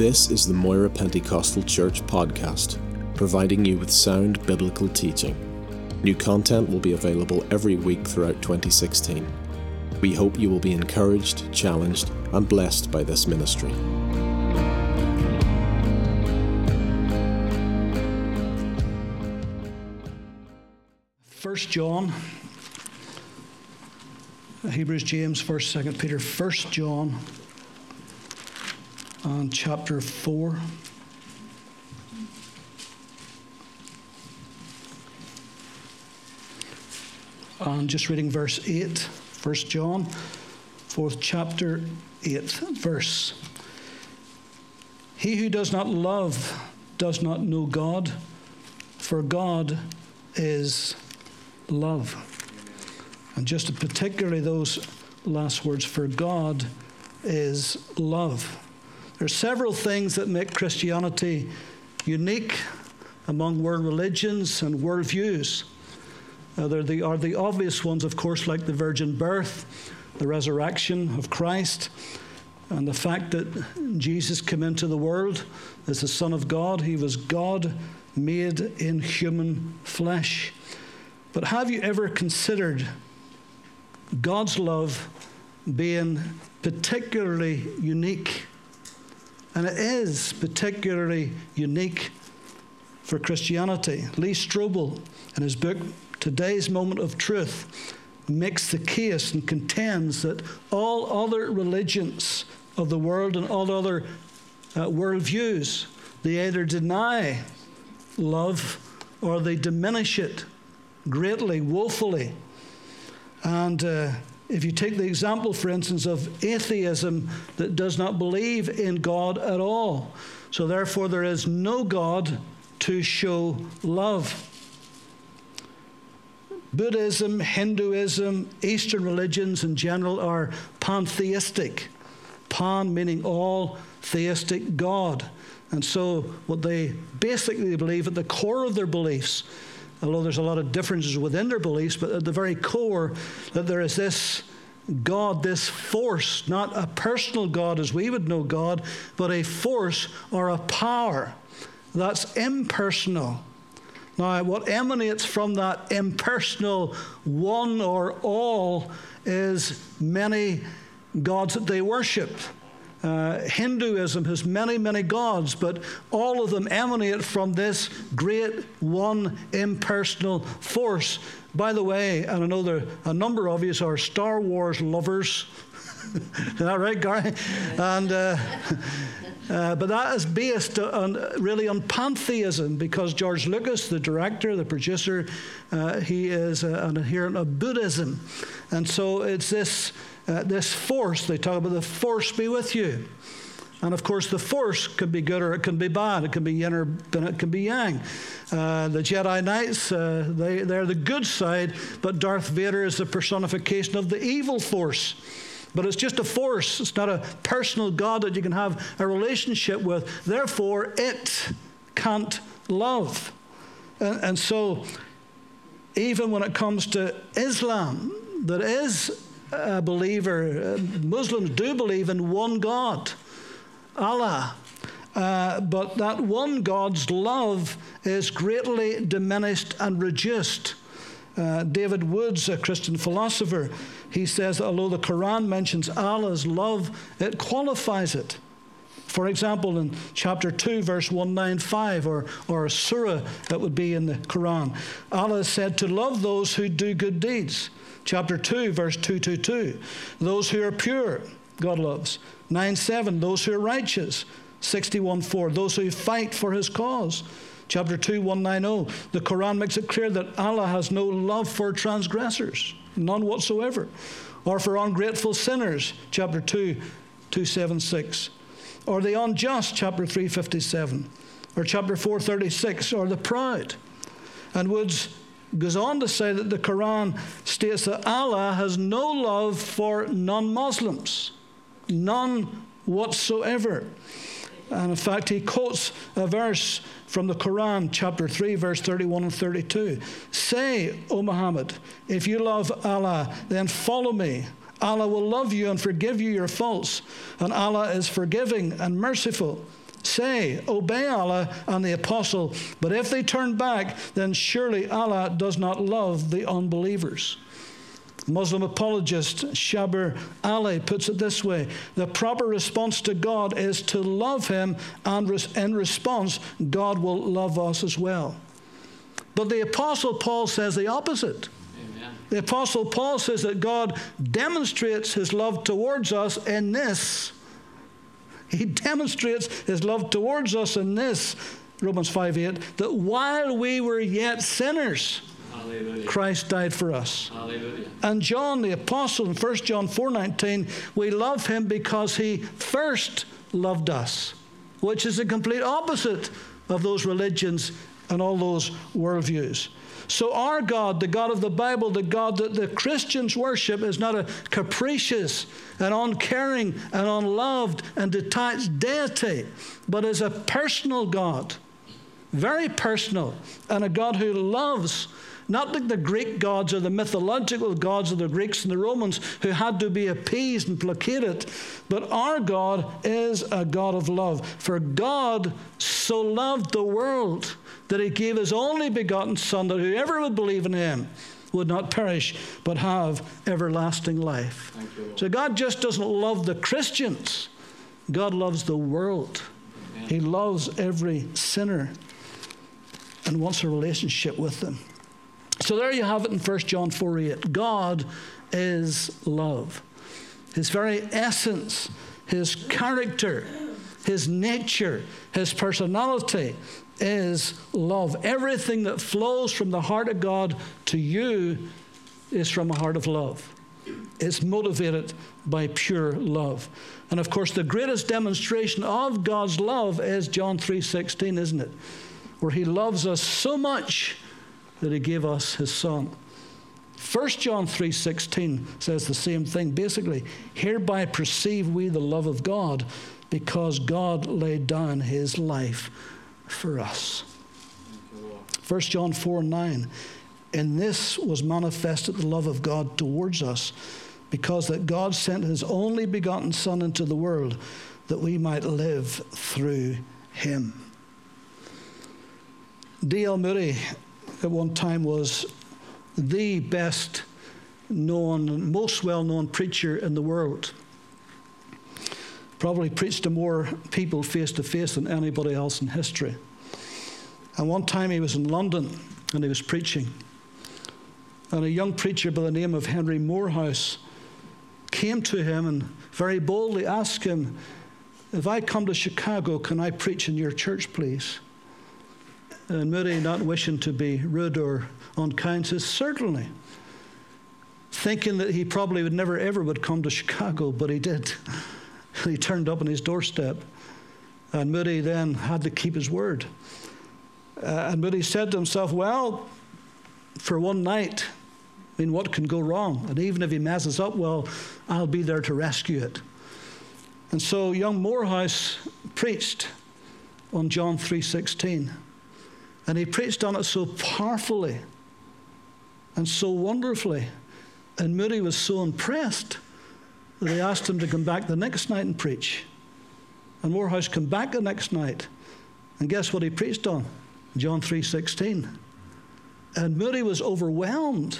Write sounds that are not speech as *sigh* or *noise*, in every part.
This is the Moira Pentecostal Church podcast, providing you with sound biblical teaching. New content will be available every week throughout 2016. We hope you will be encouraged, challenged, and blessed by this ministry. First John, Hebrews, James, First, Second Peter, First John, and chapter four. And just reading verse 8, 1 John, fourth chapter, eighth verse. He who does not love does not know God, for God is love. And just particularly those last words, for God is love. There are several things that make Christianity unique among world religions and worldviews. Uh, there the, are the obvious ones, of course, like the virgin birth, the resurrection of Christ, and the fact that Jesus came into the world as the Son of God. He was God made in human flesh. But have you ever considered God's love being particularly unique? And it is particularly unique for Christianity. Lee Strobel, in his book Today's Moment of Truth, makes the case and contends that all other religions of the world and all other uh, worldviews, they either deny love or they diminish it greatly, woefully. And uh, if you take the example, for instance, of atheism that does not believe in God at all, so therefore there is no God to show love. Buddhism, Hinduism, Eastern religions in general are pantheistic. Pan meaning all, theistic God. And so, what they basically believe at the core of their beliefs although there's a lot of differences within their beliefs, but at the very core, that there is this God, this force, not a personal God as we would know God, but a force or a power that's impersonal. Now, what emanates from that impersonal one or all is many gods that they worship. Uh, Hinduism has many, many gods, but all of them emanate from this great one impersonal force. By the way, and I know there a number of you are Star Wars lovers. *laughs* is that right, Gary? And uh, *laughs* uh, but that is based on really on pantheism because George Lucas, the director, the producer, uh, he is an adherent of Buddhism, and so it's this uh, this force. They talk about the force be with you. And of course, the force could be good or it can be bad. It can be yin or it can be yang. Uh, the Jedi Knights, uh, they, they're the good side, but Darth Vader is the personification of the evil force. But it's just a force, it's not a personal God that you can have a relationship with. Therefore, it can't love. And, and so, even when it comes to Islam, that is a believer, uh, Muslims do believe in one God, Allah. Uh, but that one God's love is greatly diminished and reduced. Uh, David Woods, a Christian philosopher, he says that although the Quran mentions Allah's love, it qualifies it. For example, in chapter 2, verse 195, or, or a surah that would be in the Quran, Allah said to love those who do good deeds. Chapter 2, verse 222. Those who are pure, God loves. 9 7, those who are righteous. 61 4, those who fight for his cause. Chapter 2, 190. The Quran makes it clear that Allah has no love for transgressors, none whatsoever, or for ungrateful sinners. Chapter 2, 276. Or the unjust, chapter 357. Or chapter 436, or the proud. And Woods goes on to say that the Quran states that Allah has no love for non Muslims, none whatsoever. And in fact, he quotes a verse from the Quran, chapter 3, verse 31 and 32. Say, O Muhammad, if you love Allah, then follow me. Allah will love you and forgive you your faults, and Allah is forgiving and merciful. Say, Obey Allah and the apostle, but if they turn back, then surely Allah does not love the unbelievers. Muslim apologist Shabir Ali puts it this way The proper response to God is to love Him, and in response, God will love us as well. But the Apostle Paul says the opposite. Amen. The Apostle Paul says that God demonstrates His love towards us in this he demonstrates his love towards us in this, Romans 5 8, that while we were yet sinners, Hallelujah. Christ died for us. Hallelujah. And John the apostle in 1 John 4:19, we love him because he first loved us, which is the complete opposite of those religions and all those worldviews. So, our God, the God of the Bible, the God that the Christians worship, is not a capricious and uncaring and unloved and detached deity, but is a personal God, very personal, and a God who loves not like the Greek gods or the mythological gods of the Greeks and the Romans who had to be appeased and placated, but our God is a God of love. For God so loved the world that he gave his only begotten Son, that whoever would believe in him would not perish but have everlasting life. You, so God just doesn't love the Christians, God loves the world. Amen. He loves every sinner and wants a relationship with them. So there you have it in 1 John 4 8. God is love. His very essence, his character, his nature, his personality is love. Everything that flows from the heart of God to you is from a heart of love. It's motivated by pure love. And of course, the greatest demonstration of God's love is John 3:16, isn't it? Where he loves us so much that he gave us his son. 1 John 3:16 says the same thing basically hereby perceive we the love of God because God laid down his life for us. 1 John 4 9. In this was manifested the love of God towards us, because that God sent his only begotten Son into the world that we might live through him. D.L. Moody at one time was the best known, most well known preacher in the world probably preached to more people face to face than anybody else in history. And one time he was in London and he was preaching. And a young preacher by the name of Henry Moorhouse came to him and very boldly asked him, If I come to Chicago, can I preach in your church, please? And Moody, not wishing to be rude or unkind, says, Certainly. Thinking that he probably would never ever would come to Chicago, but he did. *laughs* he turned up on his doorstep. And Moody then had to keep his word. Uh, and Moody said to himself, Well, for one night, I mean, what can go wrong? And even if he messes up, well, I'll be there to rescue it. And so young Moorhouse preached on John 3:16. And he preached on it so powerfully and so wonderfully. And Moody was so impressed they asked him to come back the next night and preach. And Moorhouse came back the next night. And guess what he preached on? John 3:16. And Moody was overwhelmed.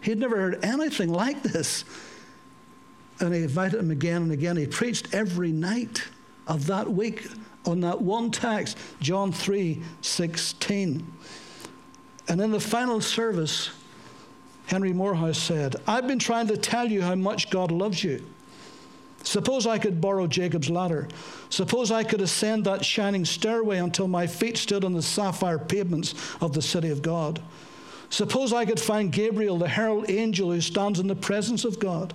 He'd never heard anything like this. And he invited him again and again. He preached every night of that week on that one text, John 3:16. And in the final service, Henry Moorhouse said, I've been trying to tell you how much God loves you. Suppose I could borrow Jacob's ladder. Suppose I could ascend that shining stairway until my feet stood on the sapphire pavements of the city of God. Suppose I could find Gabriel, the herald angel who stands in the presence of God.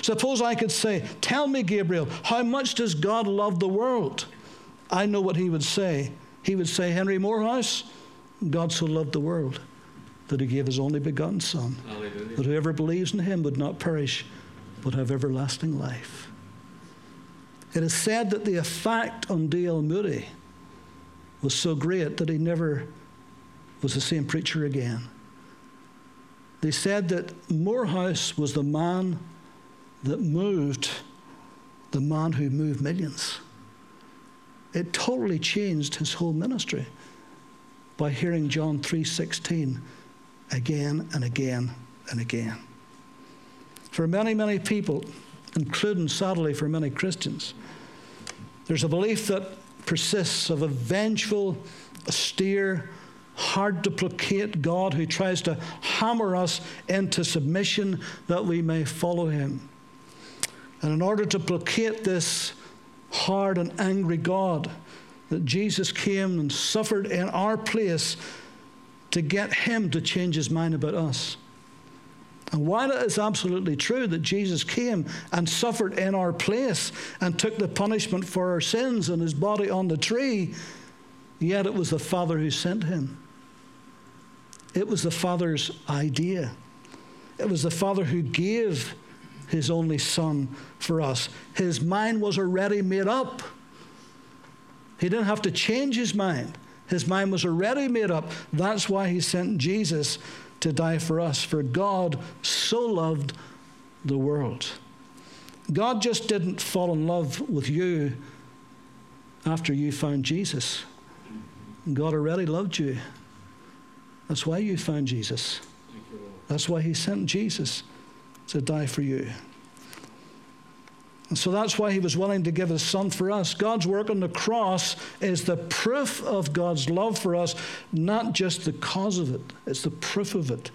Suppose I could say, Tell me, Gabriel, how much does God love the world? I know what he would say. He would say, Henry Moorhouse, God so loved the world that he gave his only begotten Son, Hallelujah. that whoever believes in him would not perish, but have everlasting life. It is said that the effect on D.L. Moody was so great that he never was the same preacher again. They said that Moorhouse was the man that moved the man who moved millions. it totally changed his whole ministry by hearing John 3:16 again and again and again. For many, many people, including sadly for many Christians, there's a belief that persists of a vengeful, austere, hard to placate God who tries to hammer us into submission that we may follow him. And in order to placate this hard and angry God, that Jesus came and suffered in our place to get him to change his mind about us. And while it is absolutely true that Jesus came and suffered in our place and took the punishment for our sins in his body on the tree, yet it was the Father who sent him. It was the Father's idea. It was the Father who gave his only Son for us. His mind was already made up. He didn't have to change his mind. His mind was already made up. That's why he sent Jesus to die for us. For God so loved the world. God just didn't fall in love with you after you found Jesus. God already loved you. That's why you found Jesus. That's why he sent Jesus to die for you. And so that's why he was willing to give his son for us. God's work on the cross is the proof of God's love for us, not just the cause of it, it's the proof of it.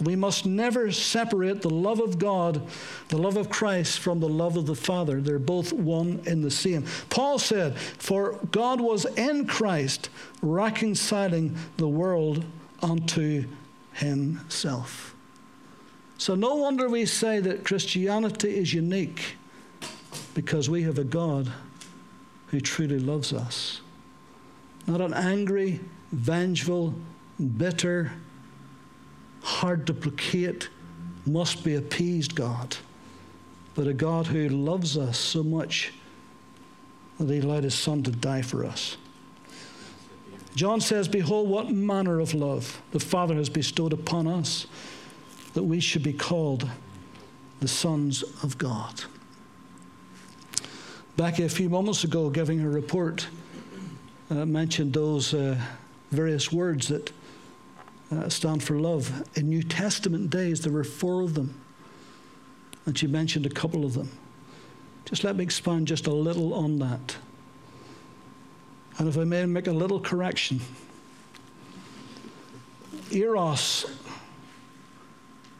We must never separate the love of God, the love of Christ, from the love of the Father. They're both one in the same. Paul said, For God was in Christ reconciling the world unto himself. So, no wonder we say that Christianity is unique because we have a God who truly loves us. Not an angry, vengeful, bitter, hard to placate, must be appeased God, but a God who loves us so much that he allowed his Son to die for us. John says, Behold, what manner of love the Father has bestowed upon us, that we should be called the sons of God. Back a few moments ago, giving her report, uh, mentioned those uh, various words that uh, stand for love. In New Testament days, there were four of them, and she mentioned a couple of them. Just let me expand just a little on that. And if I may make a little correction, eros,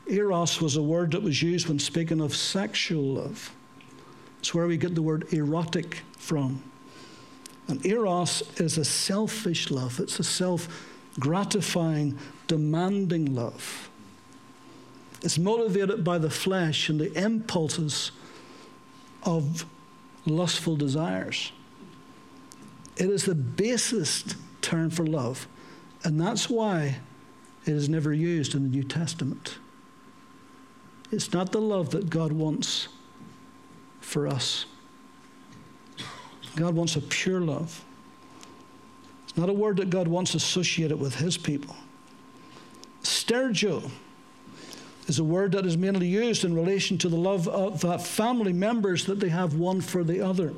eros was a word that was used when speaking of sexual love. It's where we get the word erotic from. And eros is a selfish love, it's a self gratifying, demanding love. It's motivated by the flesh and the impulses of lustful desires. It is the basest term for love, and that's why it is never used in the New Testament. It's not the love that God wants for us. God wants a pure love. It's not a word that God wants associated with his people. Storge is a word that is mainly used in relation to the love of uh, family members that they have one for the other.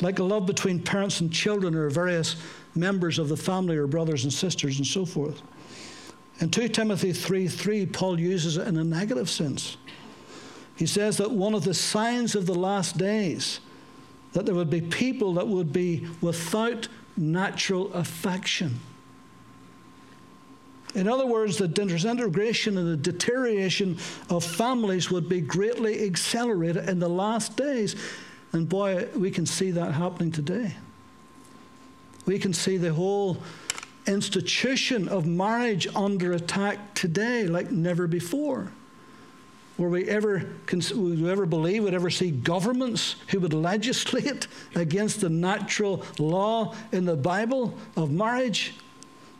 Like a love between parents and children or various members of the family or brothers and sisters and so forth. In 2 Timothy 3 3, Paul uses it in a negative sense. He says that one of the signs of the last days that there would be people that would be without natural affection. In other words, the disintegration and the deterioration of families would be greatly accelerated in the last days. And boy, we can see that happening today. We can see the whole institution of marriage under attack today like never before. Were we ever, would we ever believe, would ever see governments who would legislate *laughs* against the natural law in the Bible of marriage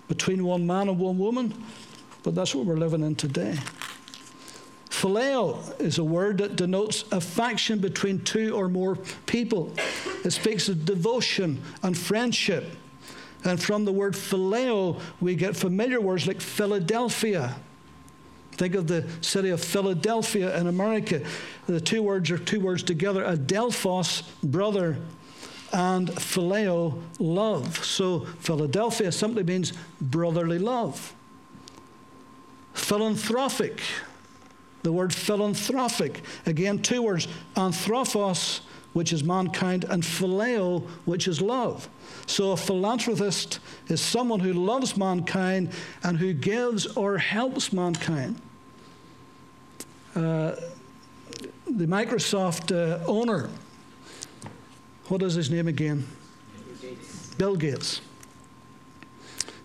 between one man and one woman? But that's what we're living in today. Phileo is a word that denotes affection between two or more people. It speaks of devotion and friendship. And from the word phileo, we get familiar words like Philadelphia Think of the city of Philadelphia in America. The two words are two words together. Adelphos, brother, and phileo, love. So Philadelphia simply means brotherly love. Philanthropic, the word philanthropic, again, two words, anthropos, which is mankind, and phileo, which is love. So a philanthropist is someone who loves mankind and who gives or helps mankind. Uh, the Microsoft uh, owner, what is his name again? Gates. Bill Gates.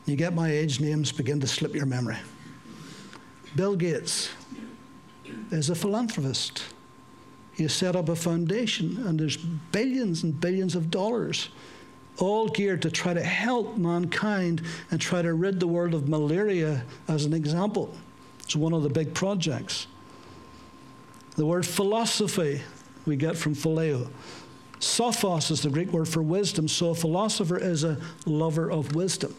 You get my age, names begin to slip your memory. Bill Gates is a philanthropist. He set up a foundation, and there's billions and billions of dollars all geared to try to help mankind and try to rid the world of malaria, as an example. It's one of the big projects. The word philosophy we get from phileo. Sophos is the Greek word for wisdom, so a philosopher is a lover of wisdom.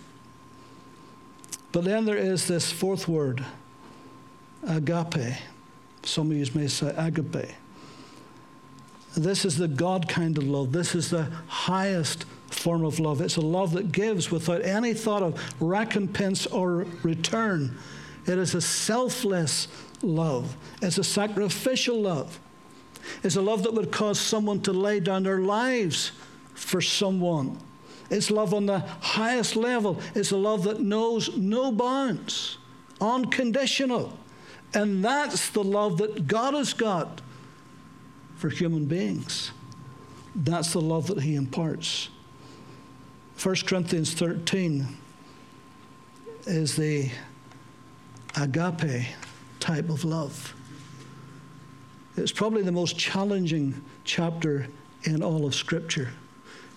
But then there is this fourth word, agape. Some of you may say agape. This is the God kind of love. This is the highest form of love. It's a love that gives without any thought of recompense or return. It is a selfless love, it's a sacrificial love. It's a love that would cause someone to lay down their lives for someone. It's love on the highest level. It's a love that knows no bounds, unconditional. And that's the love that God has got for human beings. That's the love that He imparts. 1 Corinthians 13 is the agape type of love. It's probably the most challenging chapter in all of Scripture.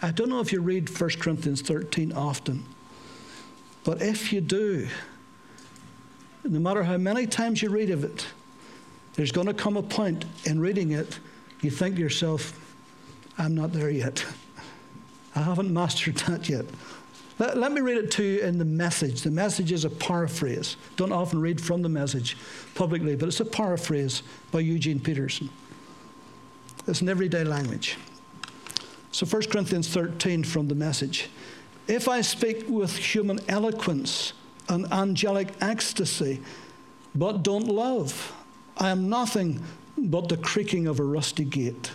I don't know if you read 1 Corinthians 13 often, but if you do, no matter how many times you read of it, there's going to come a point in reading it, you think to yourself, I'm not there yet. I haven't mastered that yet. Let, let, me read it to you in the message. The message is a paraphrase. Don't often read from the message publicly, but it's a paraphrase by Eugene Peterson. It's an everyday language. So 1 Corinthians 13 from the message. If I speak with human eloquence and angelic ecstasy, but don't love, I am nothing but the creaking of a rusty gate.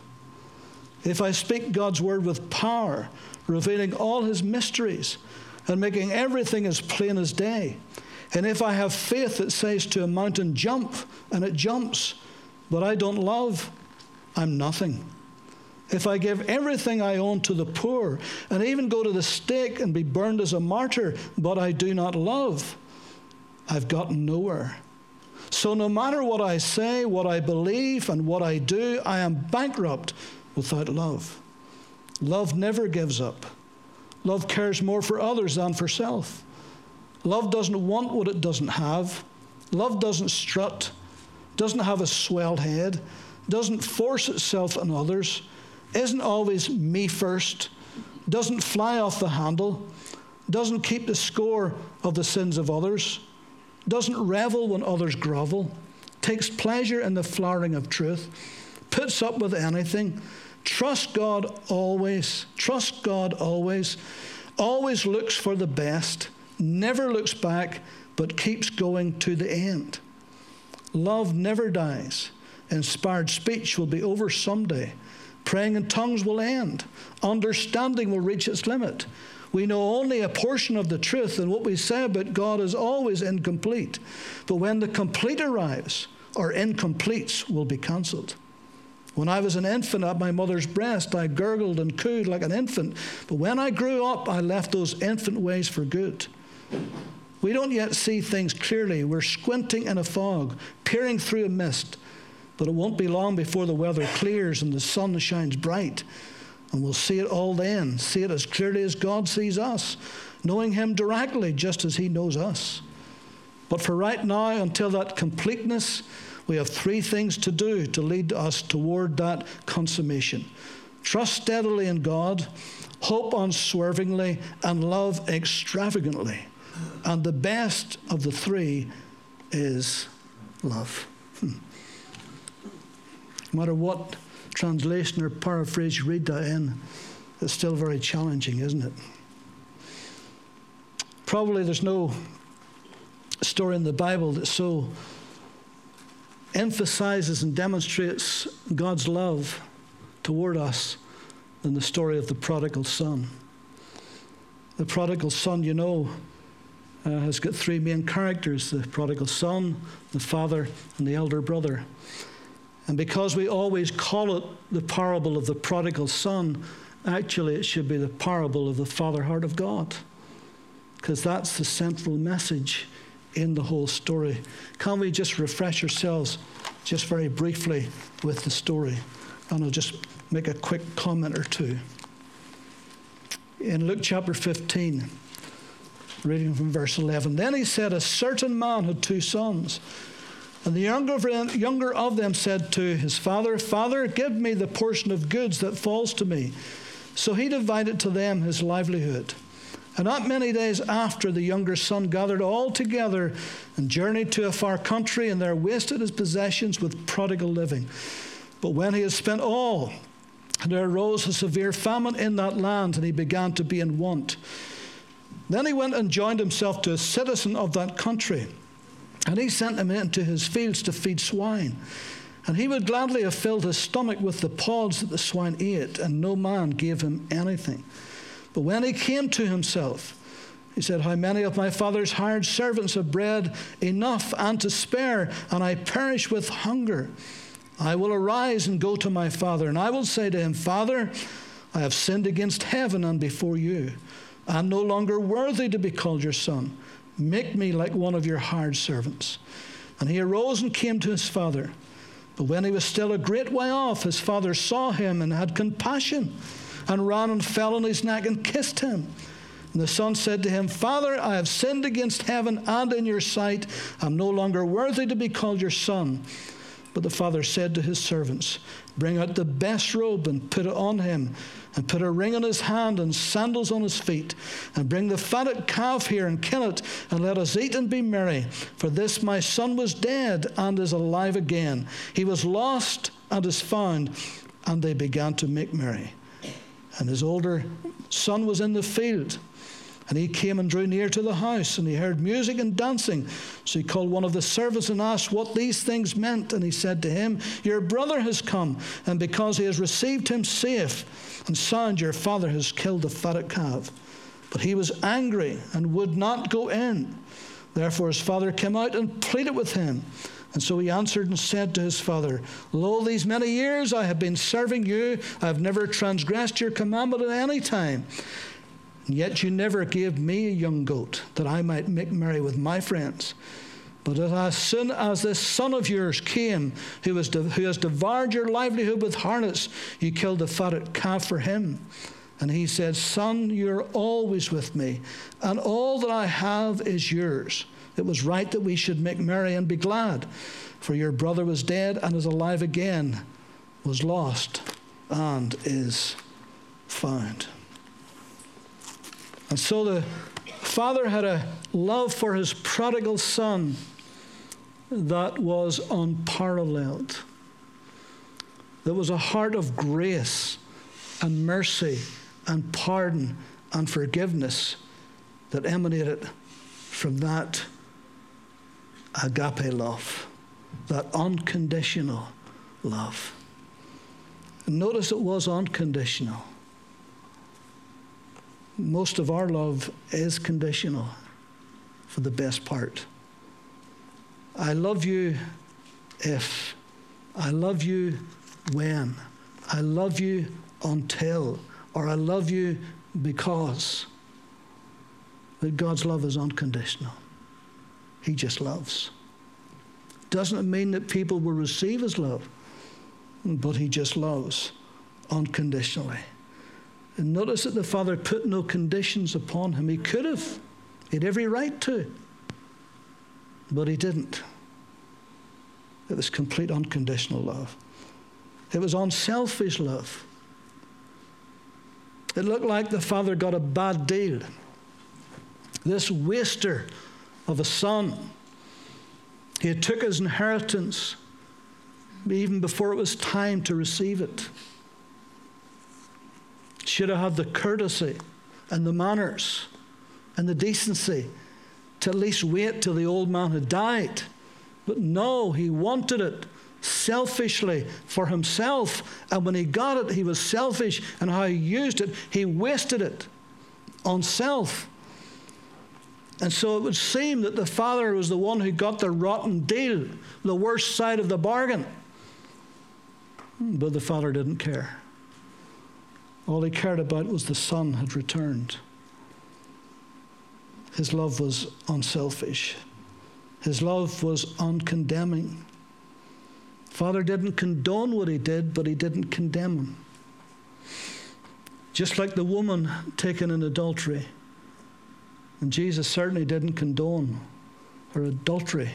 If I speak God's word with power, revealing all his mysteries and making everything as plain as day, and if I have faith that says to a mountain, jump, and it jumps, but I don't love, I'm nothing. If I give everything I own to the poor, and even go to the stake and be burned as a martyr, but I do not love, I've gotten nowhere. So, no matter what I say, what I believe, and what I do, I am bankrupt without love. Love never gives up. Love cares more for others than for self. Love doesn't want what it doesn't have. Love doesn't strut, doesn't have a swelled head, doesn't force itself on others, isn't always me first, doesn't fly off the handle, doesn't keep the score of the sins of others, doesn't revel when others grovel, takes pleasure in the flowering of truth, puts up with anything Trust God always. Trust God always. Always looks for the best, never looks back, but keeps going to the end. Love never dies. Inspired speech will be over someday. Praying in tongues will end. Understanding will reach its limit. We know only a portion of the truth, and what we say about God is always incomplete. But when the complete arrives, our incompletes will be cancelled. When I was an infant at my mother's breast, I gurgled and cooed like an infant. But when I grew up, I left those infant ways for good. We don't yet see things clearly. We're squinting in a fog, peering through a mist. But it won't be long before the weather clears and the sun shines bright. And we'll see it all then, see it as clearly as God sees us, knowing Him directly just as He knows us. But for right now, until that completeness, we have three things to do to lead us toward that consummation trust steadily in God, hope unswervingly, and love extravagantly. And the best of the three is love. Hmm. No matter what translation or paraphrase you read that in, it's still very challenging, isn't it? Probably there's no story in the Bible that so emphasizes and demonstrates God's love toward us than the story of the prodigal son. The prodigal son, you know, uh, has got three main characters the prodigal son, the father, and the elder brother. And because we always call it the parable of the prodigal son, actually it should be the parable of the father heart of God. Because that's the central message in the whole story. Can we just refresh ourselves just very briefly with the story? And I'll just make a quick comment or two. In Luke chapter 15, reading from verse 11, then he said, A certain man had two sons. And the younger of, them, younger of them said to his father, Father, give me the portion of goods that falls to me. So he divided to them his livelihood. And not many days after, the younger son gathered all together and journeyed to a far country, and there wasted his possessions with prodigal living. But when he had spent all, there arose a severe famine in that land, and he began to be in want. Then he went and joined himself to a citizen of that country, and he sent him into his fields to feed swine. And he would gladly have filled his stomach with the pods that the swine ate, and no man gave him anything. But when he came to himself, he said, How many of my father's hired servants have bread enough and to spare, and I perish with hunger? I will arise and go to my father, and I will say to him, Father, I have sinned against heaven and before you. I am no longer worthy to be called your son. Make me like one of your hired servants. And he arose and came to his father. But when he was still a great way off, his father saw him and had compassion and ran and fell on his neck and kissed him. And the son said to him, Father, I have sinned against heaven and in your sight. I'm no longer worthy to be called your son. But the father said to his servants, Bring out the best robe and put it on him, and put a ring on his hand and sandals on his feet. And bring the fatted calf here and kill it, and let us eat and be merry. For this my son was dead and is alive again. He was lost and is found. And they began to make merry. And his older son was in the field. And he came and drew near to the house, and he heard music and dancing. So he called one of the servants and asked what these things meant. And he said to him, Your brother has come, and because he has received him safe and sound, your father has killed the fatted calf. But he was angry and would not go in. Therefore his father came out and pleaded with him. And so he answered and said to his father, Lo, these many years I have been serving you. I have never transgressed your commandment at any time. And yet you never gave me a young goat that I might make merry with my friends. But as soon as this son of yours came, who, was de- who has devoured your livelihood with harlots, you killed the fatted calf for him. And he said, Son, you're always with me, and all that I have is yours. It was right that we should make merry and be glad, for your brother was dead and is alive again, was lost and is found. And so the father had a love for his prodigal son that was unparalleled. There was a heart of grace and mercy and pardon and forgiveness that emanated from that agape love, that unconditional love. And notice it was unconditional. Most of our love is conditional for the best part. I love you if, I love you when, I love you until, or I love you because. But God's love is unconditional. He just loves. Doesn't mean that people will receive his love, but he just loves unconditionally. And notice that the Father put no conditions upon him. He could have, he had every right to, but he didn't. It was complete unconditional love. It was unselfish love. It looked like the Father got a bad deal. This waster of a son, he took his inheritance even before it was time to receive it. Should have had the courtesy and the manners and the decency to at least wait till the old man had died. But no, he wanted it selfishly for himself. And when he got it, he was selfish. And how he used it, he wasted it on self. And so it would seem that the father was the one who got the rotten deal, the worst side of the bargain. But the father didn't care. All he cared about was the son had returned. His love was unselfish. His love was uncondemning. Father didn't condone what he did, but he didn't condemn him. Just like the woman taken in adultery. And Jesus certainly didn't condone her adultery,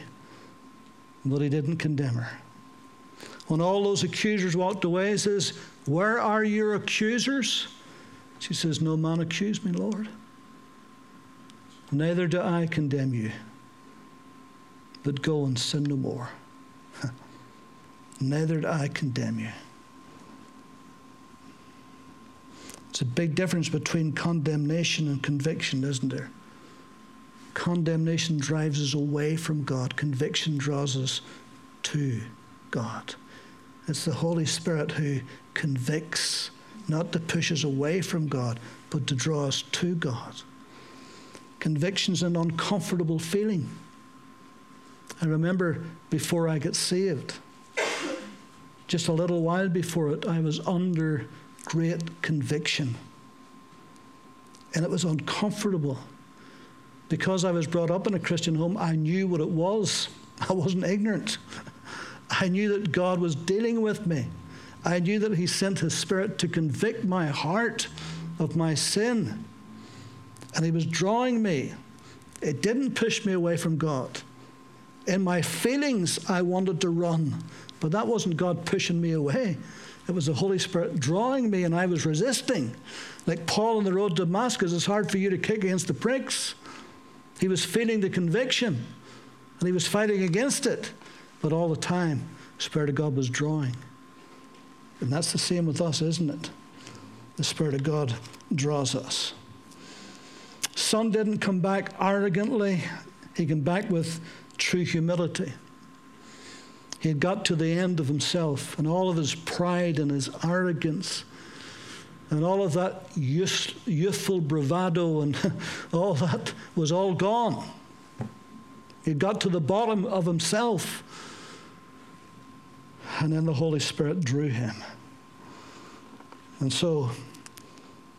but he didn't condemn her. When all those accusers walked away, he says, Where are your accusers? She says, No man accused me, Lord. Neither do I condemn you, but go and sin no more. *laughs* Neither do I condemn you. It's a big difference between condemnation and conviction, isn't there? Condemnation drives us away from God, conviction draws us to God. It's the Holy Spirit who convicts, not to push us away from God, but to draw us to God. Conviction's an uncomfortable feeling. I remember before I got saved, just a little while before it, I was under great conviction. And it was uncomfortable. Because I was brought up in a Christian home, I knew what it was. *laughs* I wasn't ignorant. I knew that God was dealing with me. I knew that He sent His Spirit to convict my heart of my sin. And He was drawing me. It didn't push me away from God. In my feelings, I wanted to run, but that wasn't God pushing me away. It was the Holy Spirit drawing me, and I was resisting. Like Paul on the road to Damascus, it's hard for you to kick against the pricks. He was feeling the conviction, and he was fighting against it. But all the time, the Spirit of God was drawing. And that's the same with us, isn't it? The Spirit of God draws us. Son didn't come back arrogantly, he came back with true humility. He had got to the end of himself and all of his pride and his arrogance and all of that youth, youthful bravado and *laughs* all that was all gone. He got to the bottom of himself. And then the Holy Spirit drew him. And so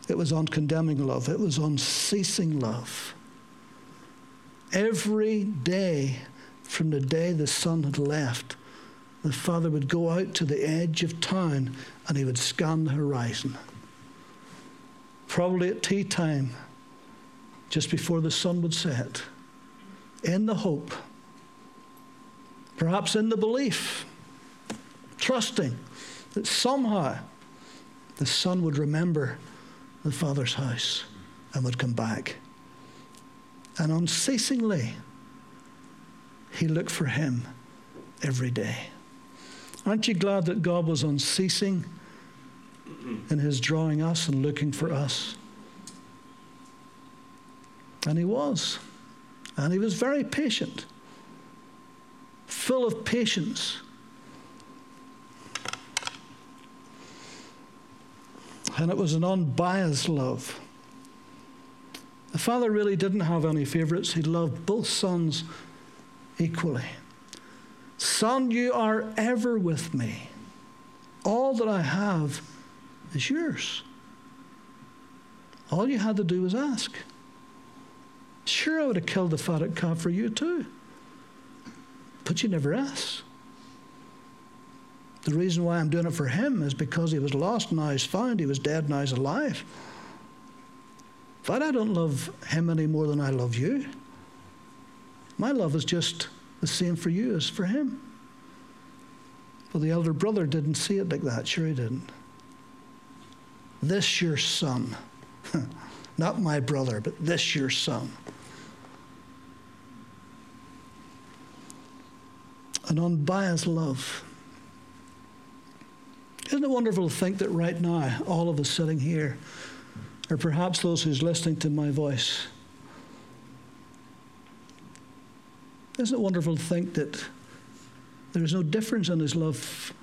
it was uncondemning love, it was unceasing love. Every day from the day the son had left, the father would go out to the edge of town and he would scan the horizon. Probably at tea time, just before the sun would set, in the hope, perhaps in the belief, trusting that somehow the son would remember the father's house and would come back. And unceasingly, he looked for him every day. Aren't you glad that God was unceasing in his drawing us and looking for us? And he was. And he was very patient, full of patience. And it was an unbiased love. The father really didn't have any favorites. He loved both sons equally. Son, you are ever with me. All that I have is yours. All you had to do was ask. Sure, I would have killed the fatted calf for you too. But you never asked. The reason why I'm doing it for him is because he was lost, now he's found. He was dead, now he's alive. But I don't love him any more than I love you. My love is just the same for you as for him. Well, the elder brother didn't see it like that. Sure, he didn't. This your son. *laughs* Not my brother, but this your son. An unbiased love. Isn't it wonderful to think that right now, all of us sitting here, or perhaps those who's listening to my voice, isn't it wonderful to think that there's no difference in his love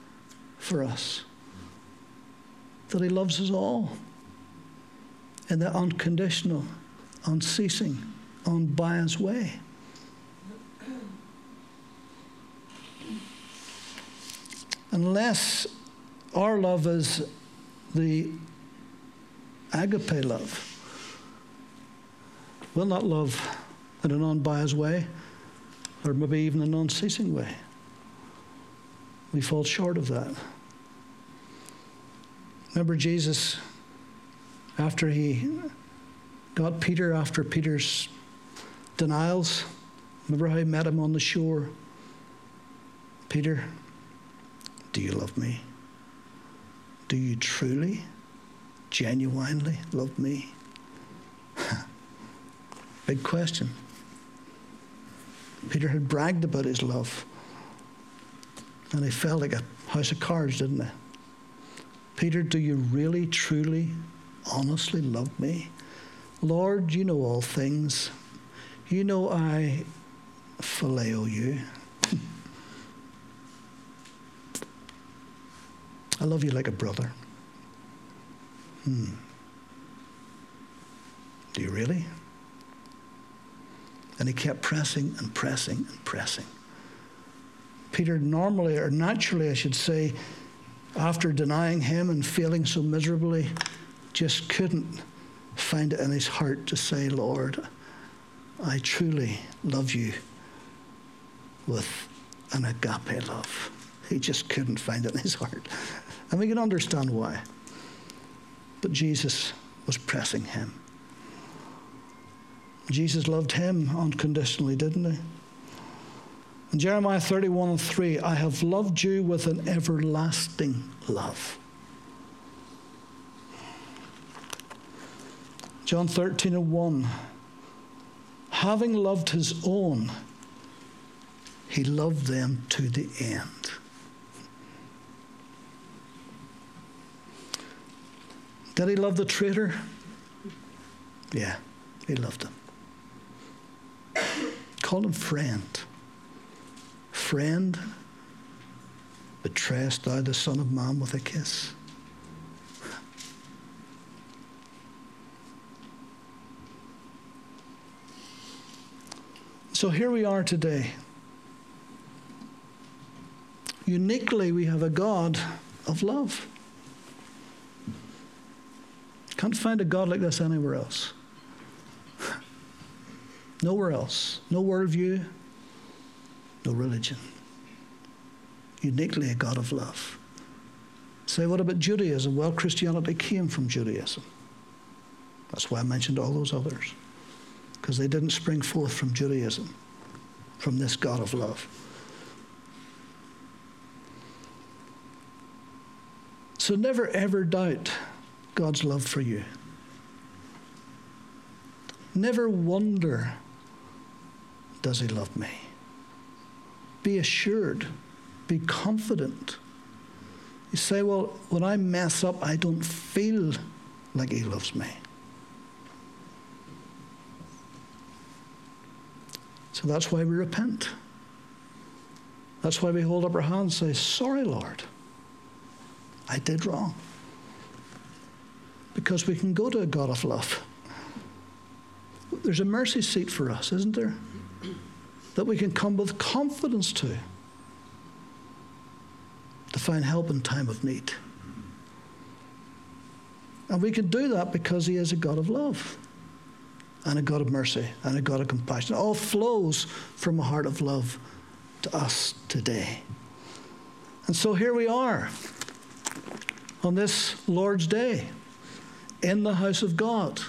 for us? That he loves us all in the unconditional, unceasing, unbiased way. Unless our love is the agape love, we'll not love in an unbiased way or maybe even an unceasing way. We fall short of that. Remember Jesus, after he got Peter, after Peter's denials, remember how he met him on the shore? Peter, do you love me? Do you truly, genuinely love me? *laughs* Big question. Peter had bragged about his love. And he felt like a house of cards, didn't he? Peter, do you really, truly, honestly love me? Lord, you know all things. You know I phileo you. I love you like a brother. Hmm. Do you really? And he kept pressing and pressing and pressing. Peter, normally, or naturally, I should say, after denying him and failing so miserably, just couldn't find it in his heart to say, Lord, I truly love you with an agape love. He just couldn't find it in his heart. And we can understand why. But Jesus was pressing him. Jesus loved him unconditionally, didn't he? In Jeremiah 31 and 3, I have loved you with an everlasting love. John 13 and 1, having loved his own, he loved them to the end. Did he love the traitor? Yeah, he loved him. Call him friend. Friend, betrayest thou the Son of Man with a kiss? So here we are today. Uniquely, we have a God of love. Can't find a God like this anywhere else. *laughs* Nowhere else. No worldview, no religion. Uniquely a God of love. Say, what about Judaism? Well, Christianity came from Judaism. That's why I mentioned all those others. Because they didn't spring forth from Judaism, from this God of love. So never ever doubt God's love for you. Never wonder does he love me? Be assured, be confident. You say, well, when I mess up, I don't feel like he loves me. So that's why we repent. That's why we hold up our hands and say, Sorry, Lord, I did wrong. Because we can go to a God of love. There's a mercy seat for us, isn't there? that we can come with confidence to, to find help in time of need. And we can do that because He is a God of love and a God of mercy and a God of compassion. It all flows from a heart of love to us today. And so here we are on this Lord's Day in the house of God.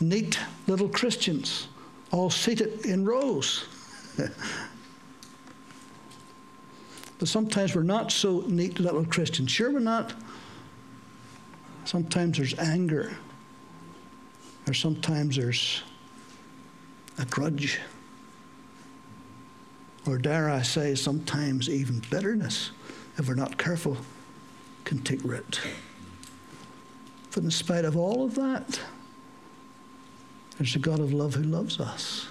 Neat little Christians all seated in rows. *laughs* but sometimes we're not so neat little Christians. Sure, we're not. Sometimes there's anger, or sometimes there's a grudge, or dare I say, sometimes even bitterness if we're not careful, can take root. But in spite of all of that, there's a God of love who loves us.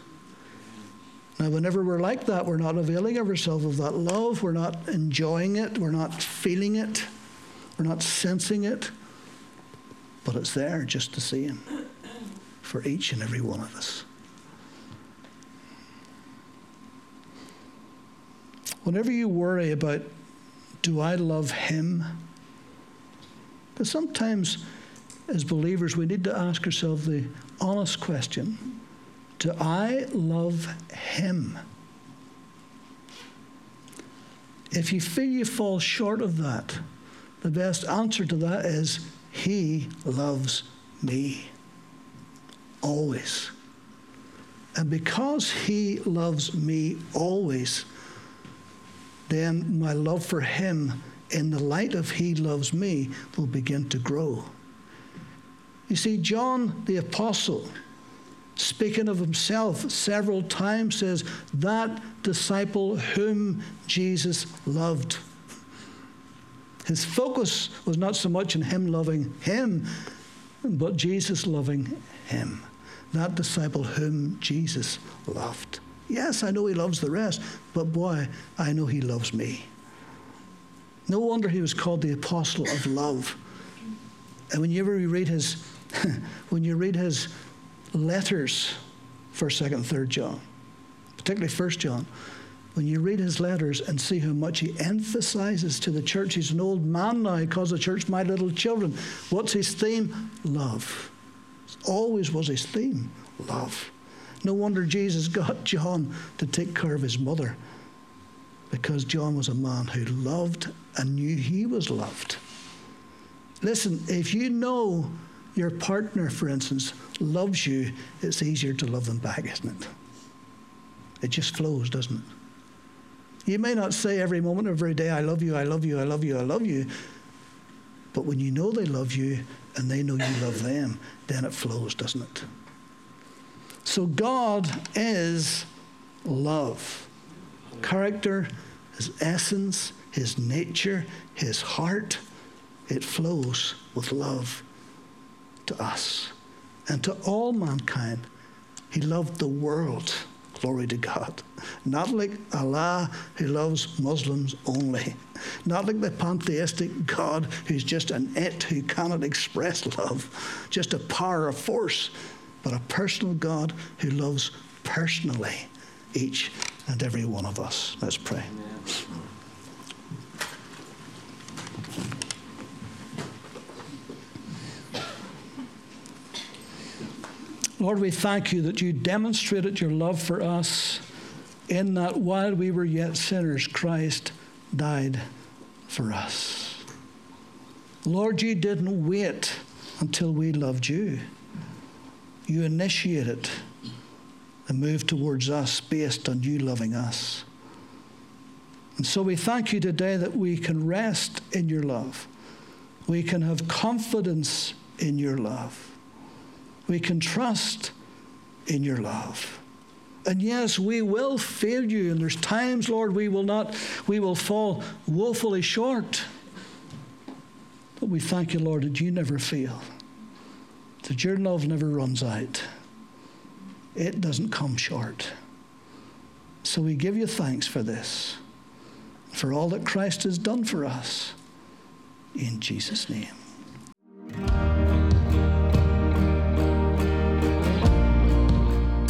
Now, whenever we're like that, we're not availing ourselves of that love. We're not enjoying it. We're not feeling it. We're not sensing it. But it's there just the same for each and every one of us. Whenever you worry about, do I love him? Because sometimes as believers, we need to ask ourselves the honest question Do I love Him? If you feel you fall short of that, the best answer to that is He loves me. Always. And because He loves me always, then my love for Him in the light of He loves me will begin to grow. You see, John the Apostle, speaking of himself several times, says, That disciple whom Jesus loved. His focus was not so much in him loving him, but Jesus loving him. That disciple whom Jesus loved. Yes, I know he loves the rest, but boy, I know he loves me. No wonder he was called the apostle of love. And whenever you read his *laughs* when you read his letters, 1st, 2nd, 3rd John, particularly 1st John, when you read his letters and see how much he emphasizes to the church, he's an old man now, he calls the church my little children. What's his theme? Love. Always was his theme love. No wonder Jesus got *laughs* John to take care of his mother because John was a man who loved and knew he was loved. Listen, if you know your partner, for instance, loves you, it's easier to love them back, isn't it? It just flows, doesn't it? You may not say every moment of every day, I love you, I love you, I love you, I love you. But when you know they love you and they know you love them, then it flows, doesn't it? So God is love. Character, his essence, his nature, his heart, it flows with love to us and to all mankind. He loved the world. Glory to God. Not like Allah who loves Muslims only. Not like the pantheistic God who's just an it who cannot express love, just a power, a force, but a personal God who loves personally each and every one of us. Let's pray. Amen. Lord, we thank you that you demonstrated your love for us in that while we were yet sinners, Christ died for us. Lord, you didn't wait until we loved you. You initiated a move towards us based on you loving us. And so we thank you today that we can rest in your love. We can have confidence in your love we can trust in your love. And yes, we will fail you, and there's times, Lord, we will not, we will fall woefully short. But we thank you, Lord, that you never fail, that your love never runs out, it doesn't come short. So we give you thanks for this, for all that Christ has done for us. In Jesus' name.